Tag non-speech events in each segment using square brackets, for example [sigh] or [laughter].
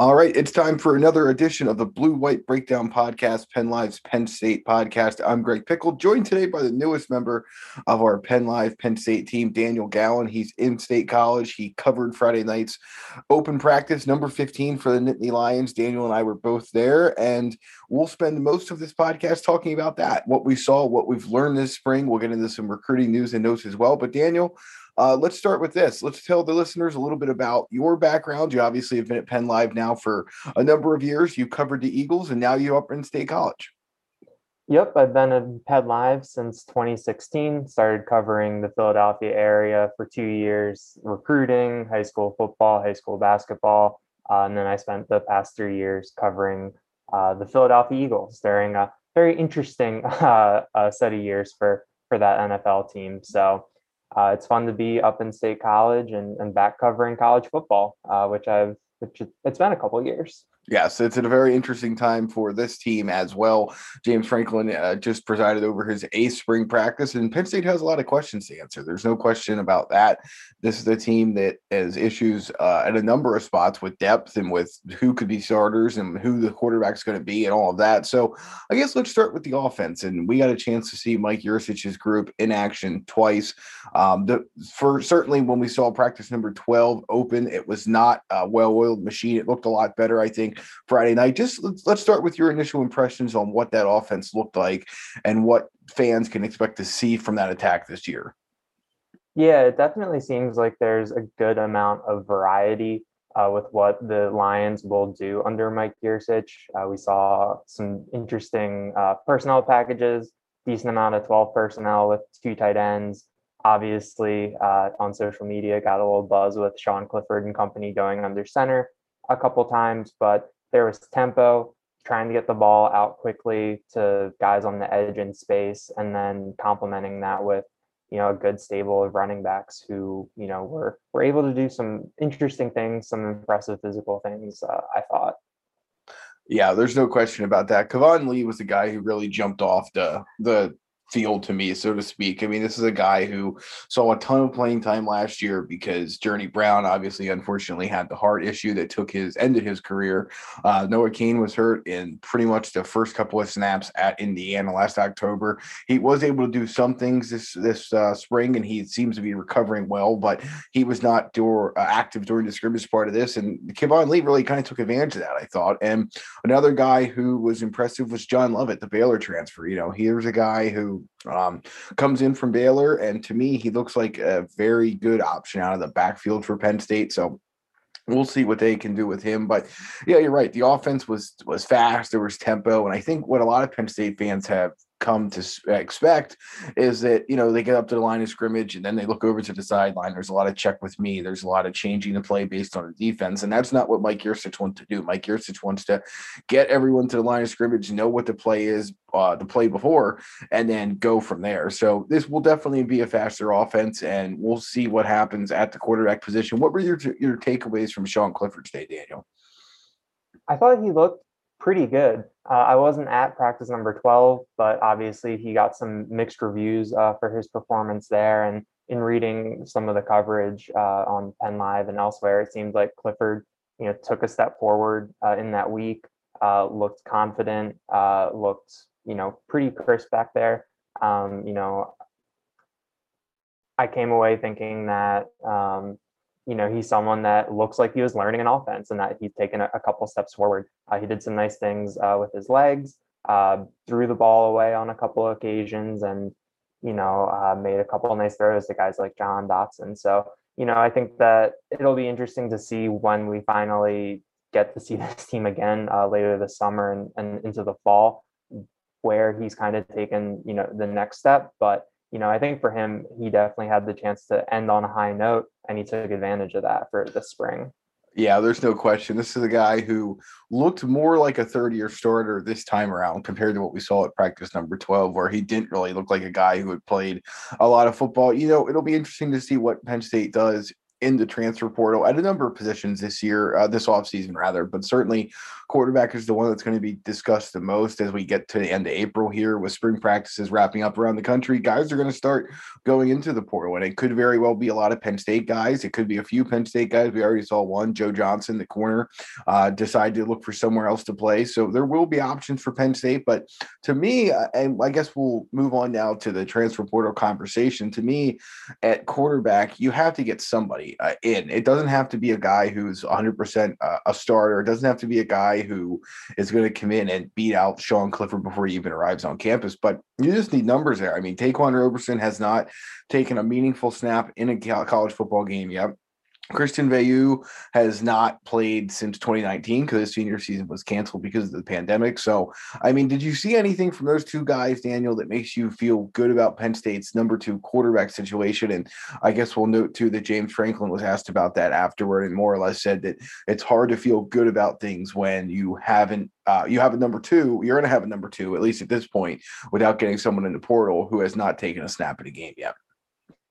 All right, it's time for another edition of the Blue White Breakdown Podcast, Penn Live's Penn State podcast. I'm Greg Pickle, joined today by the newest member of our Penn Live Penn State team, Daniel Gallen. He's in State College. He covered Friday night's open practice, number 15 for the Nittany Lions. Daniel and I were both there, and we'll spend most of this podcast talking about that, what we saw, what we've learned this spring. We'll get into some recruiting news and notes as well. But Daniel, uh, let's start with this. Let's tell the listeners a little bit about your background. You obviously have been at Penn Live now for a number of years. You covered the Eagles, and now you're up in State College. Yep, I've been at Penn Live since 2016. Started covering the Philadelphia area for two years, recruiting, high school football, high school basketball, uh, and then I spent the past three years covering uh, the Philadelphia Eagles during a very interesting [laughs] uh, set of years for for that NFL team. So uh, it's fun to be up in state college and, and back covering college football, uh, which I've which it's been a couple years. Yes, it's a very interesting time for this team as well. James Franklin uh, just presided over his eighth spring practice, and Penn State has a lot of questions to answer. There's no question about that. This is a team that has issues uh, at a number of spots with depth and with who could be starters and who the quarterback's going to be and all of that. So I guess let's start with the offense. And we got a chance to see Mike Yurcich's group in action twice. Um, the, for certainly when we saw practice number 12 open, it was not a well-oiled machine. It looked a lot better, I think Friday night. Just let's, start with your initial impressions on what that offense looked like and what fans can expect to see from that attack this year. Yeah, it definitely seems like there's a good amount of variety uh, with what the Lions will do under Mike Yurcich. Uh, we saw some interesting uh, personnel packages, decent amount of 12 personnel with two tight ends. Obviously, uh, on social media, got a little buzz with Sean Clifford and company going under center a couple times, but there was tempo, trying to get the ball out quickly to guys on the edge in space, and then complementing that with you know a good stable of running backs who you know were were able to do some interesting things, some impressive physical things. Uh, I thought. Yeah, there's no question about that. Keyvone Lee was the guy who really jumped off the the field to me, so to speak. I mean, this is a guy who saw a ton of playing time last year because Journey Brown obviously, unfortunately, had the heart issue that took his ended his career. Uh, Noah Cain was hurt in pretty much the first couple of snaps at Indiana last October. He was able to do some things this this uh, spring, and he seems to be recovering well, but he was not door, uh, active during the scrimmage part of this. And Keyvone Lee really kind of took advantage of that, I thought. And another guy who was impressive was John Lovett, the Baylor transfer. You know, here's a guy who um, comes in from Baylor, and to me, he looks like a very good option out of the backfield for Penn State. So we'll see what they can do with him. But yeah, you're right. The offense was was fast. There was tempo, and I think what a lot of Penn State fans have come to expect is that you know they get up to the line of scrimmage and then they look over to the sideline. There's a lot of check with me. There's a lot of changing the play based on the defense, and that's not what Mike Yurcich wants to do. Mike Yurcich wants to get everyone to the line of scrimmage, know what the play is, uh, the play before, and then go from there. So this will definitely be a faster offense, and we'll see what happens at the quarterback position. What were your your takeaways from Sean Clifford's day, Daniel? I thought he looked pretty good. Uh, I wasn't at practice number 12, but obviously he got some mixed reviews uh, for his performance there. And in reading some of the coverage uh, on Penn Live and elsewhere, it seemed like Clifford, you know, took a step forward uh, in that week. Uh, looked confident. Uh, looked, you know, pretty crisp back there. Um, you know, I came away thinking that um, you know, he's someone that looks like he was learning an offense and that he's taken a, a couple steps forward. Uh, he did some nice things uh, with his legs, uh, threw the ball away on a couple of occasions, and you know, uh, made a couple nice throws to guys like Jahan Dotson. So, you know, I think that it'll be interesting to see when we finally get to see [laughs] this team again uh, later this summer and, and into the fall, where he's kind of taken, you know, the next step. But you know, I think for him, he definitely had the chance to end on a high note, and he took advantage of that for the spring. Yeah, there's no question. This is a guy who looked more like a third year starter this time around compared to what we saw at practice number 12, where he didn't really look like a guy who had played a lot of football. You know, it'll be interesting to see what Penn State does in the transfer portal at a number of positions this year, uh, this offseason rather, but certainly quarterback is the one that's going to be discussed the most as we get to the end of April here with spring practices wrapping up around the country. Guys are going to start going into the portal, and it could very well be a lot of Penn State guys. It could be a few Penn State guys. We already saw one, Joe Johnson, the corner, uh, decide to look for somewhere else to play. So there will be options for Penn State. But to me, uh, and I guess we'll move on now to the transfer portal conversation. To me, at quarterback, you have to get somebody uh, in. It doesn't have to be a guy who's 100% uh, a starter. It doesn't have to be a guy who is going to come in and beat out Sean Clifford before he even arrives on campus. But you just need numbers there. I mean, Ta'Quan Roberson has not taken a meaningful snap in a college football game yet. Christian Veilleux has not played since 2019 because his senior season was canceled because of the pandemic. So, I mean, did you see anything from those two guys, Daniel, that makes you feel good about Penn State's number two quarterback situation? And I guess we'll note too that James Franklin was asked about that afterward and more or less said that it's hard to feel good about things when you haven't uh, you have a number two, you're going to have a number two, at least at this point, without getting someone in the portal who has not taken a snap in a game yet.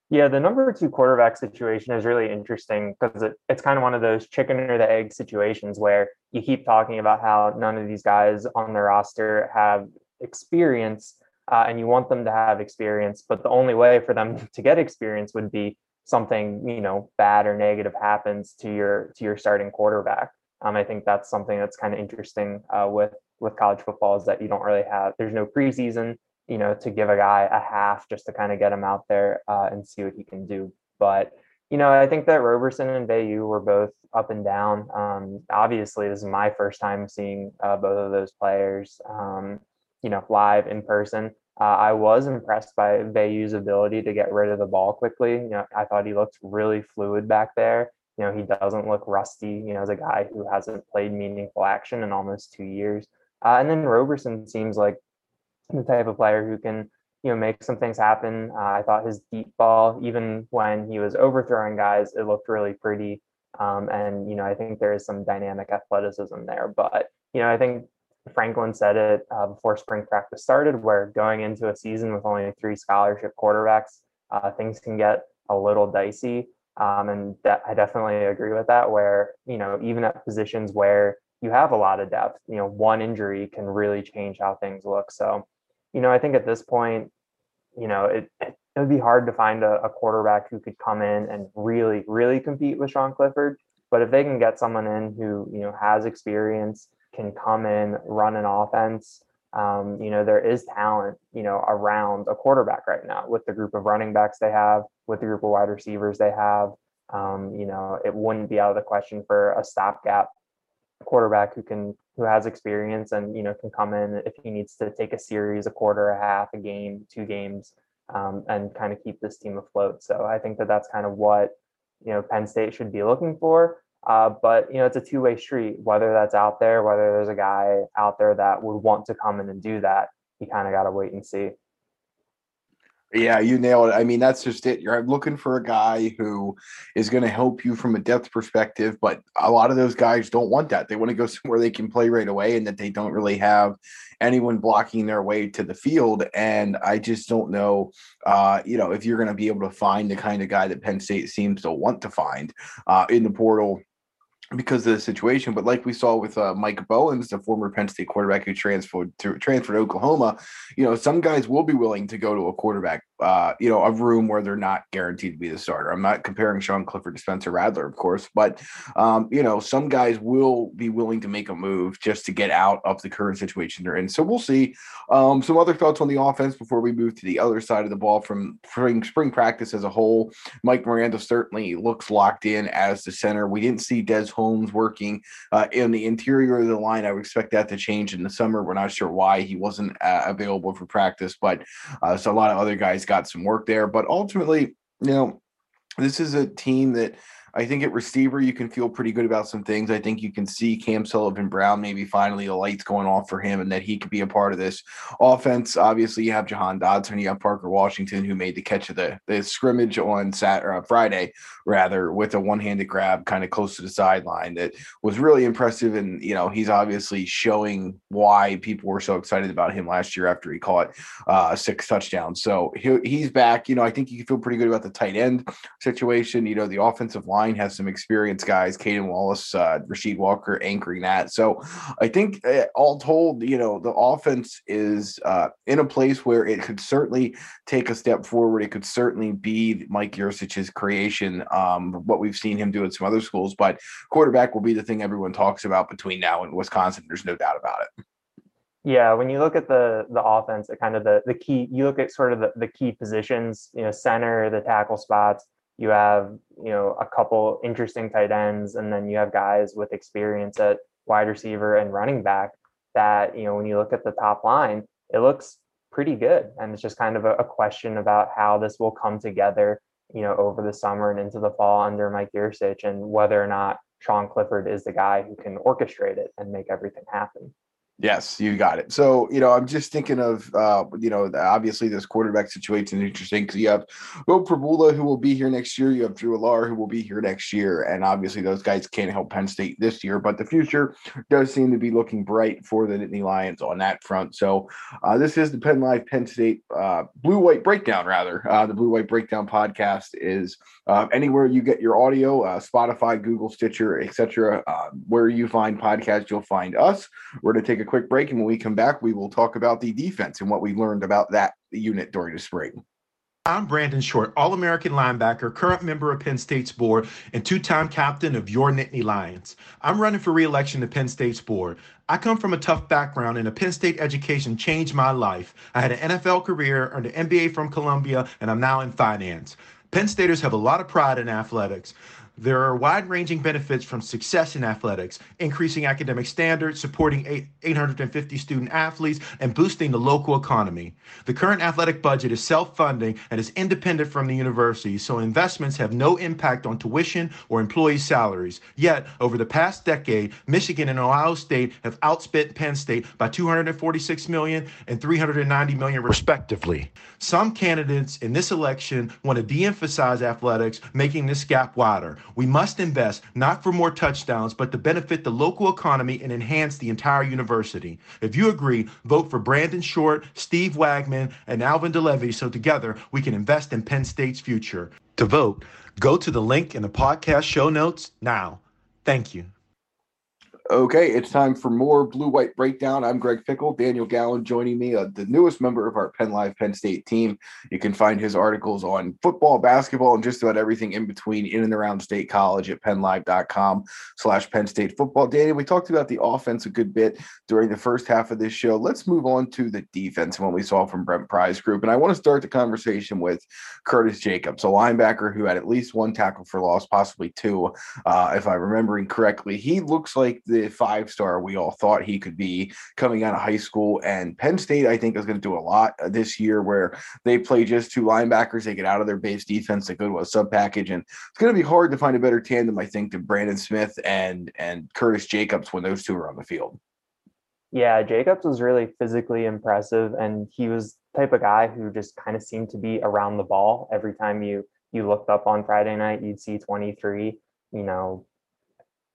Yeah, the number two quarterback situation is really interesting because it, it's kind of one of those chicken or the egg situations where you keep talking about how none of these guys on the roster have experience uh, and you want them to have experience, but the only way for them [laughs] to get experience would be something you know bad or negative happens to your to your starting quarterback. Um, I think that's something that's kind of interesting uh, with with college football is that you don't really have there's no preseason you know, to give a guy a half just to kind of get him out there uh, and see what he can do. But you know, I think that Roberson and Veilleux were both up and down. Um, obviously, this is my first time seeing uh, both of those players, um, you know, live in person. Uh, I was impressed by Veilleux's ability to get rid of the ball quickly. You know, I thought he looked really fluid back there. You know, he doesn't look rusty. You know, as a guy who hasn't played meaningful action in almost two years. Uh, and then Roberson seems like the type of player who can you know make some things happen. Uh, I thought his deep ball, even when he was overthrowing guys, it looked really pretty. Um, and you know, I think there is some dynamic athleticism there. But you know, I think Franklin said it uh, before spring practice started, where going into a season with only three scholarship quarterbacks, uh, things can get a little dicey. Um, and that, I definitely agree with that. Where you know, even at positions where you have a lot of depth, you know, one injury can really change how things look. So you know, I think at this point, you know, it, it, would be hard to find a, a, quarterback who could come in and really, really compete with Sean Clifford. But if they can get someone in who, you know, has experience, can come in, run an offense, um, you know, there is talent, you know, around a quarterback right now with the group of running backs they have, with the group of wide receivers they have. Um, you know, it wouldn't be out of the question for a stopgap quarterback who can who has experience and you know can come in if he needs to take a series, a quarter, a half, a game, two games, um, and kind of keep this team afloat. So I think that that's kind of what you know Penn State should be looking for. Uh, but you know it's a two way street. Whether that's out there, whether there's a guy out there that would want to come in and do that, you kind of got to wait and see. Yeah, you nailed it. I mean, that's just it. You're looking for a guy who is going to help you from a depth perspective, but a lot of those guys don't want that. They want to go [laughs] somewhere they can play right away and that they don't really have anyone blocking their way to the field. And I just don't know, uh, you know, if you're going to be able to find the kind of guy that Penn State seems to want to find uh, in the portal because of the situation. But like we saw with uh, Micah Bowens, the former Penn State quarterback who transferred to transferred to Oklahoma, you know, some guys will be willing to go to a quarterback uh, you know, a room where they're not guaranteed to be the starter. I'm not comparing Sean Clifford to Spencer Rattler, of course, but um, you know, some guys will be willing to make a move just to get out of the current situation they're in. So we'll see. Um, some other thoughts on the offense before we move to the other side of the ball from spring spring practice as a whole. Mike Miranda certainly looks locked in as the center. We didn't see Des Holmes working uh, in the interior of the line. I would expect that to change in the summer. We're not sure why he wasn't uh, available for practice, but uh, so a lot of other guys got some work there. But ultimately, you know, this is a team that I think at receiver, you can feel pretty good about some things. I think you can see Cam Sullivan Brown, maybe finally the lights going off for him and that he could be a part of this offense. Obviously, you have Jahan Dotson, you have Parker Washington, who made the catch of the, the scrimmage on Saturday, uh, Friday, rather, with a one handed grab kind of close to the sideline that was really impressive. And, you know, he's obviously showing why people were so excited about him last year after he caught uh, six touchdowns. So he, he's back. You know, I think you can feel pretty good about the tight end situation. You know, the offensive line has some experienced guys, Caedan Wallace, uh, Rasheed Walker anchoring that. So I think uh, all told, you know, the offense is uh, in a place where it could certainly take a step forward. It could certainly be Mike Yurcich's creation, um, what we've seen him do at some other schools. But quarterback will be the thing everyone talks about between now and Wisconsin. There's no doubt about it. Yeah, when you look at the the offense, kind of the the key, you look at sort of the, the key positions, you know, center, the tackle spots. You have, you know, a couple interesting tight ends, and then you have guys with experience at wide receiver and running back. That you know, when you look at the top line, it looks pretty good, and it's just kind of a, a question about how this will come together, you know, over the summer and into the fall under Mike Yurcich, and whether or not Sean Clifford is the guy who can orchestrate it and make everything happen. Yes, you got it. So, you know, I'm just thinking of, uh, you know, obviously this quarterback situation is interesting because you have Will Pribula, who will be here next year. You have Drew Allar, who will be here next year. And obviously those guys can't help Penn State this year, but the future does seem to be looking bright for the Nittany Lions on that front. So uh, this is the Penn Live Penn State uh, Blue White Breakdown, rather. Uh, the Blue White Breakdown podcast is uh, anywhere you get your audio, uh, Spotify, Google, Stitcher, etc. where you find podcasts, you'll find us. We're to take a quick break. And when we come back, we will talk about the defense and what we learned about that unit during the spring. I'm Brandon Short, All American linebacker, current member of Penn State's board, and two time captain of your Nittany Lions. I'm running for re election to Penn State's board. I come from a tough background, and a Penn State education changed my life. I had an NFL career, earned an MBA from Columbia, and I'm now in finance. Penn Staters have a lot of pride in athletics. There are wide ranging benefits from success in athletics, increasing academic standards, supporting 850 student athletes, and boosting the local economy. The current athletic budget is self funding and is independent from the university, so investments have no impact on tuition or employee salaries. Yet, over the past decade, Michigan and Ohio State have outspent Penn State by 246 million and 390 million, respectively. Some candidates in this election want to de emphasize athletics, making this gap wider. We must invest not for more touchdowns, but to benefit the local economy and enhance the entire university. If you agree, vote for Brandon Short, Steve Wagman, and Alvin de Levie so together we can invest in Penn State's future. To vote, go to the link in the podcast show notes now. Thank you. Okay, it's time for more blue white breakdown. I'm Greg Pickle, Daniel Gallen joining me, uh, the newest member of our Penn Live Penn State team. You can find his articles on football, basketball, and just about everything in between in and around State College at pennlive.com slash Penn State football. Daniel, we talked about the offense a good bit during the first half of this show. Let's move on to the defense and what we saw from Brent Pry's group. And I want to start the conversation with Curtis Jacobs, a linebacker who had at least one tackle for loss, possibly two, uh, if I'm remembering correctly. He looks like the the five star we all thought he could be coming out of high school. And Penn State, I think, is going to do a lot this year where they play just two linebackers. They get out of their base defense. They go to a sub package, and it's going to be hard to find a better tandem, I think, than Brandon Smith and and Curtis Jacobs when those two are on the field. Yeah, Jacobs was really physically impressive, and he was type of guy who just kind of seemed to be around the ball every time you you looked up on Friday night. You'd see 23, you know,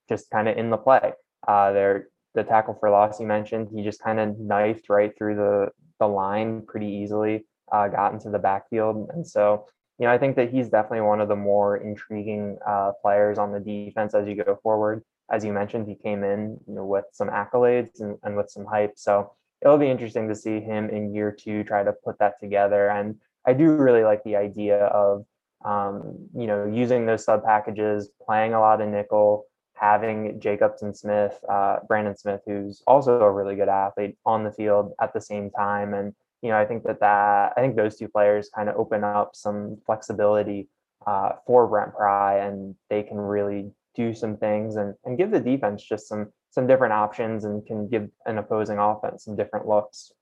just kind of in the play. Uh, there, the tackle for loss you mentioned, he just kind of knifed right through the the line pretty easily, uh, got into the backfield, and so you know I think that he's definitely one of the more intriguing uh, players on the defense as you go forward. As you mentioned, he came in you know with some accolades and, and with some hype, so it'll be interesting to see him in year two try to put that together. And I do really like the idea of um, you know using those sub packages, playing a lot of nickel having Jacobson Smith, uh, Brandon Smith, who's also a really good athlete on the field at the same time. And, you know, I think that that, I think those two players kind of open up some flexibility uh, for Brent Pry and they can really do some things and, and give the defense just some, some different options and can give an opposing offense some different looks.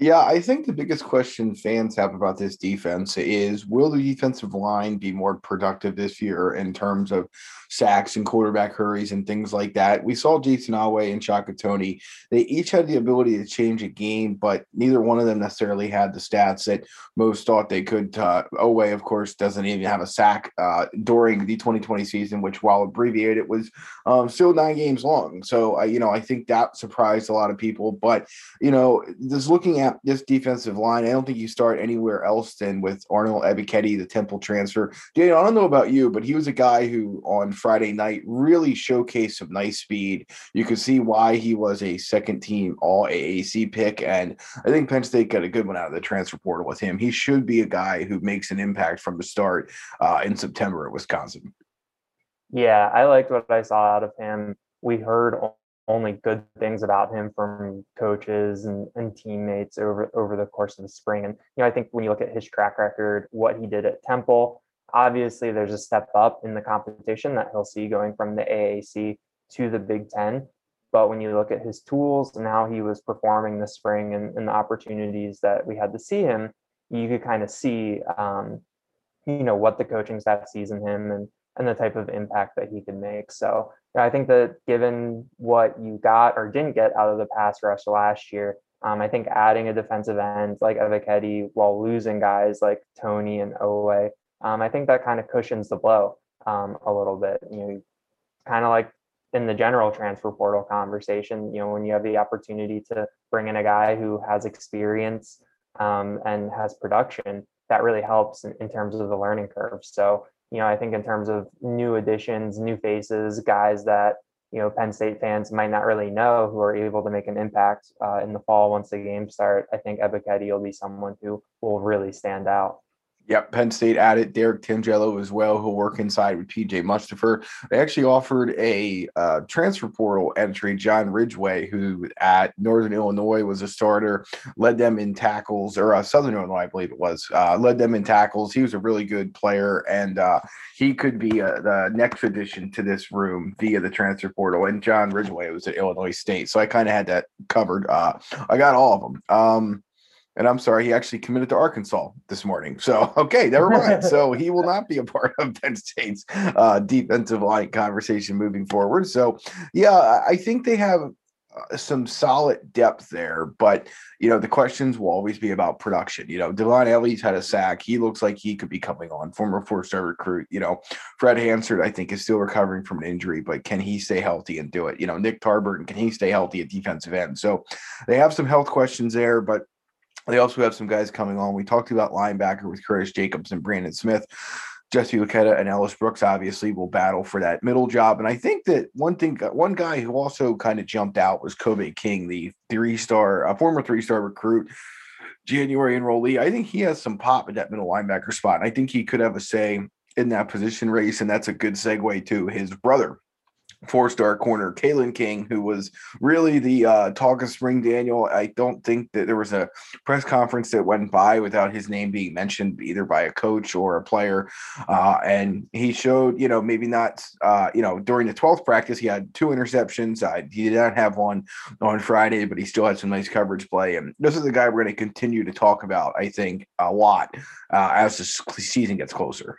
Yeah, I think the biggest question fans have about this defense is will the defensive line be more productive this year in terms of sacks and quarterback hurries and things like that? We saw Jayson Oweh and Shaka Toney. They each had the ability to change a game, but neither one of them necessarily had the stats that most thought they could. Uh, Oweh, of course, doesn't even have a sack uh, during the 2020 season, which, while abbreviated, was um, still nine games long. So, uh, you know, I think that surprised a lot of people. But, you know, just looking at at this defensive line, I don't think you start anywhere else than with Arnold Ebiketie, the Temple transfer. Daniel, I don't know about you, but he was a guy who on Friday night really showcased some nice speed. You could see why he was a second team all AAC pick. And I think Penn State got a good one out of the transfer portal with him. He should be a guy who makes an impact from the start uh, in September at Wisconsin. Yeah, I liked what I saw out of him. We heard only good things about him from coaches and, and teammates over over the course of the spring. And you know, I think when you look at his track record, what he did at Temple, obviously there's a step up in the competition that he'll see going from the AAC to the Big Ten. But when you look at his tools and how he was performing this spring and, and the opportunities that we had to see him, you could kind of see, um, you know, what the coaching staff sees in him and and the type of impact that he could make. So I think that given what you got or didn't get out of the pass rush last year, um, I think adding a defensive end like Ebiketie while losing guys like Toney and Oweh, um, I think that kind of cushions the blow um, a little bit. You know, kind of like in the general transfer portal conversation, you know, when you have the opportunity to bring in a guy who has experience um, and has production, that really helps in, in terms of the learning curve. So you know, I think in terms of new additions, new faces, guys that you know Penn State fans might not really know who are able to make an impact uh, in the fall once the games start. I think Ebiketie will be someone who will really stand out. Yep, Penn State added Derrick Tangelo as well, who'll work inside with PJ Mustipher. They actually offered a uh, transfer portal entry, John Ridgeway, who at Northern Illinois was a starter, led them in tackles, or uh, Southern Illinois, I believe it was, uh, led them in tackles. He was a really good player, and uh, he could be uh, the next addition to this room via the transfer portal. And John Ridgeway was at Illinois State, so I kind of had that covered. Uh, I got all of them. Um, and I'm sorry, he actually committed to Arkansas this morning. So, [laughs] okay, never mind. so [laughs] he will not be a part of [laughs] Penn State's uh, defensive line conversation moving forward. So, yeah, I think they have uh, some solid depth there, but you know the questions will always be about production. You know, Dvon Ellies had a sack; he looks like he could be coming on. Former four-star recruit. You know, Fred Hansard, I think, is still recovering from an injury, but can he stay healthy and do it? You know, Nick Tarburton, can he stay healthy at defensive end? So they have some health questions there, but they also have some guys coming on. We talked about linebacker with Curtis Jacobs and Brandon Smith. Jesse Luketa and Ellis Brooks obviously will battle for that middle job. And I think that one thing, one guy who also kind of jumped out was Kobe King, the three star, a former three star recruit, January enrollee. I think he has some pop at that middle linebacker spot. I think he could have a say in that position race. And that's a good segue to his brother, four star corner, Kalen King, who was really the uh, talk of spring. Daniel, I don't think that there was a press conference that went by without his name being mentioned either by a coach or a player. Uh, and he showed, you know, maybe not, uh, you know, during the 12th practice, he had two interceptions. he did not have one on Friday, but he still had some nice coverage play. And this is the guy we're going to continue to talk about, I think, a lot uh, as the season gets closer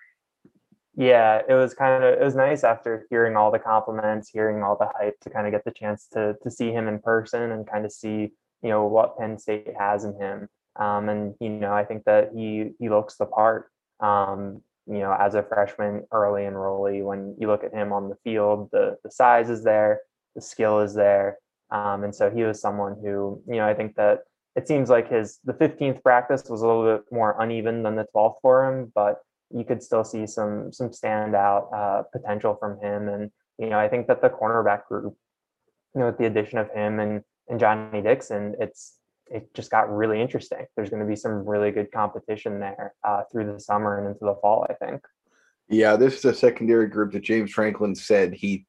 yeah, it was kind of it was nice after hearing all the compliments, hearing all the hype to kind of get the chance to to see him in person and kind of see you know what Penn State has in him. Um, and you know, I think that he he looks the part. Um, you know, as a freshman, early enrollee, when you look at him on the field, the the size is there, the skill is there, um, and so he was someone who you know I think that it seems like his the 15th practice was a little bit more uneven than the 12th for him, but you could still see some some standout uh, potential from him. And you know, I think that the cornerback group, you know, with the addition of him and and Johnny Dixon, it's it just got really interesting. There's going to be some really good competition there uh, through the summer and into the fall. I think. Yeah, this is a secondary group that James Franklin said he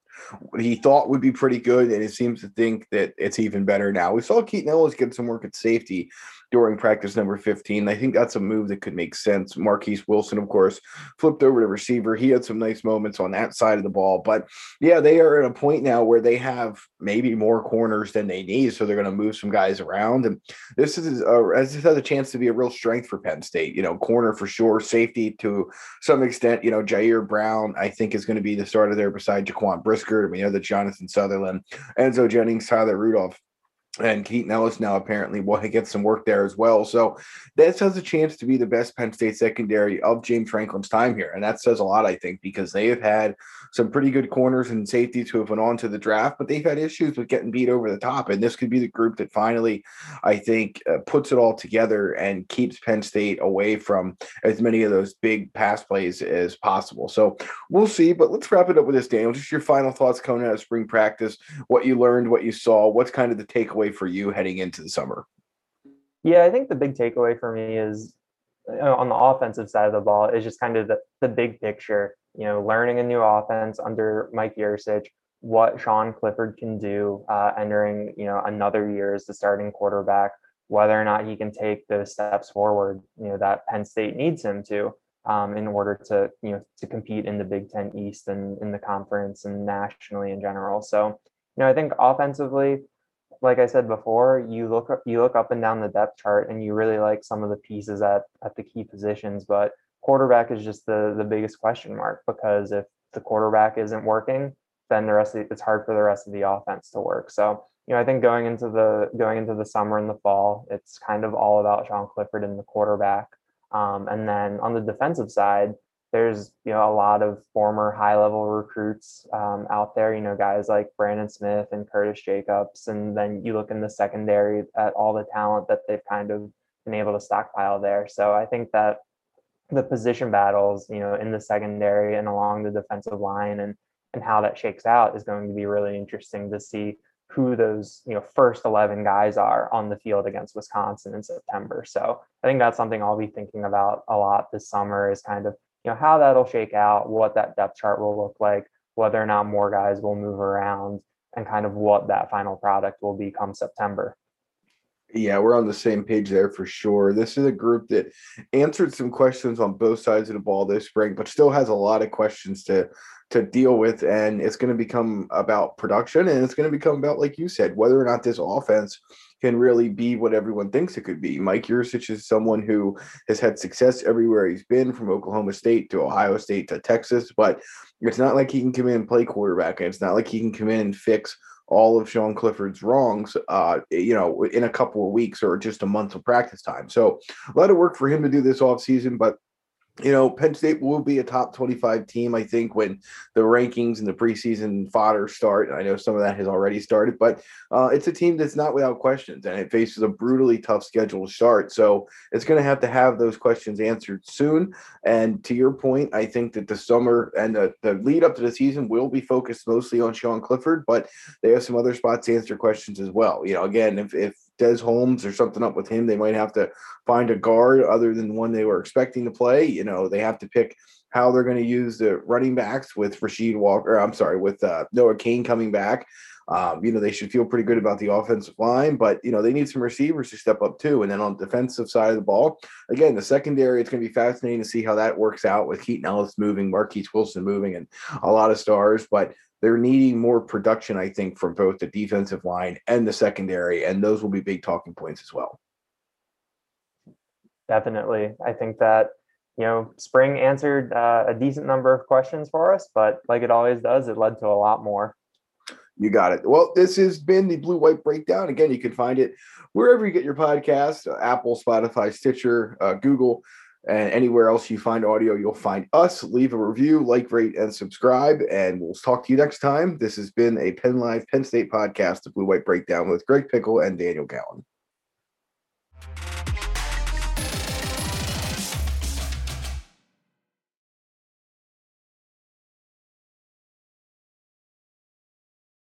he thought would be pretty good, and it seems to think that it's even better now. We saw Keaton Ellis get some work at safety during practice number 15. I think that's a move that could make sense. Marquis Wilson, of course, flipped over to receiver. He had some nice moments on that side of the ball. But yeah, they are at a point now where they have maybe more corners than they need. So they're going to move some guys around. And this is, a, as this has a chance to be a real strength for Penn State. You know, corner for sure, safety to some extent. You know, Ji'Ayir Brown, I think, is going to be the starter there beside Jaquan Brisker. We know that Jonathan Sutherland, Enzo Jennings, Tyler Rudolph and Keaton Ellis now apparently will get some work there as well. So this has a chance to be the best Penn State secondary of James Franklin's time here. And that says a lot, I think, because they have had some pretty good corners and safeties who have went on to the draft, but they've had issues with getting beat over the top. And this could be the group that finally, I think, uh, puts it all together and keeps Penn State away from as many of those big pass plays as possible. So we'll see. But let's wrap it up with this, Daniel. Just your final thoughts coming out of spring practice, what you learned, what you saw, what's kind of the takeaway takeaway for you heading into the summer? Yeah, I think the big takeaway for me is know, on the offensive side of the ball is just kind of the, the big picture. You know, learning a new offense under Mike Yurcich, what Sean Clifford can do uh, entering you know another year as the starting quarterback, whether or not he can take those steps forward. You know that Penn State needs him to. Um, in order to you know to compete in the Big Ten East and in the conference and nationally in general. So you know I think offensively, like I said before, you look you look up and down the depth chart, and you really like some of the pieces at at the key positions. But quarterback is just the the biggest question mark because if the quarterback isn't working, then the rest of the, it's hard for the rest of the offense to work. So you know, I think going into the going into the summer and the fall, it's kind of all about Sean Clifford and the quarterback. Um, and then on the defensive side, there's you know a lot of former high level recruits um, out there you know guys like brandon smith and curtis jacobs and then you look in the secondary at all the talent that they've kind of been able to stockpile there. So i think that the position battles you know in the secondary and along the defensive line and and how that shakes out is going to be really interesting to see who those you know first 11 guys are on the field against wisconsin in september. So i think that's something i'll be thinking about a lot this summer is kind of you know how that'll shake out, what that depth chart will look like, whether or not more guys will move around, and kind of what that final product will be come September. Yeah, we're on the same page there for sure. This is a group that answered some questions on both sides of the ball this spring, but still has a lot of questions to to deal with. And it's going to become about production and it's going to become about, like you said, whether or not this offense can really be what everyone thinks it could be. Mike Yurcich is someone who has had success everywhere he's been, from Oklahoma State to Ohio State to Texas, but it's not like he can come in and play quarterback, and it's not like he can come in and fix all of Sean Clifford's wrongs, uh, you know, in a couple of weeks or just a month of practice time. So a lot of work for him to do this offseason, but you know, Penn State will be a top 25 team, I think, when the rankings and the preseason fodder start. I know some of that has already started, but uh, it's a team that's not without questions and it faces a brutally tough schedule to start. So it's going to have to have those questions answered soon. And to your point, I think that the summer and the, the lead up to the season will be focused mostly on Sean Clifford, but they have some other spots to answer questions as well. You know, again, if, if Des Holmes or something up with him. They might have to find a guard other than the one they were expecting to play. You know, they have to pick how they're going to use the running backs with Rasheed Walker. I'm sorry, with uh, Noah Cain coming back. Um, you know, they should feel pretty good about the offensive line, but you know, they need some receivers to step up too. And then on the defensive side of the ball, again, the secondary, it's going to be fascinating to see how that works out with Keaton Ellis moving, Marquis Wilson moving, and a lot of stars. But they're needing more production, I think, from both the defensive line and the secondary, and those will be big talking points as well. Definitely, I think that you know spring answered uh, a decent number of questions for us, but like it always does, it led to a lot more. You got it. Well, this has been the Blue White Breakdown. Again, you can find it wherever you get your podcast: uh, Apple, Spotify, Stitcher, uh, Google. And anywhere else you find audio, you'll find us. Leave a review, like, rate, and subscribe. And we'll talk to you next time. This has been a Penn Live Penn State podcast, the Blue White Breakdown with Greg Pickle and Daniel Gallen.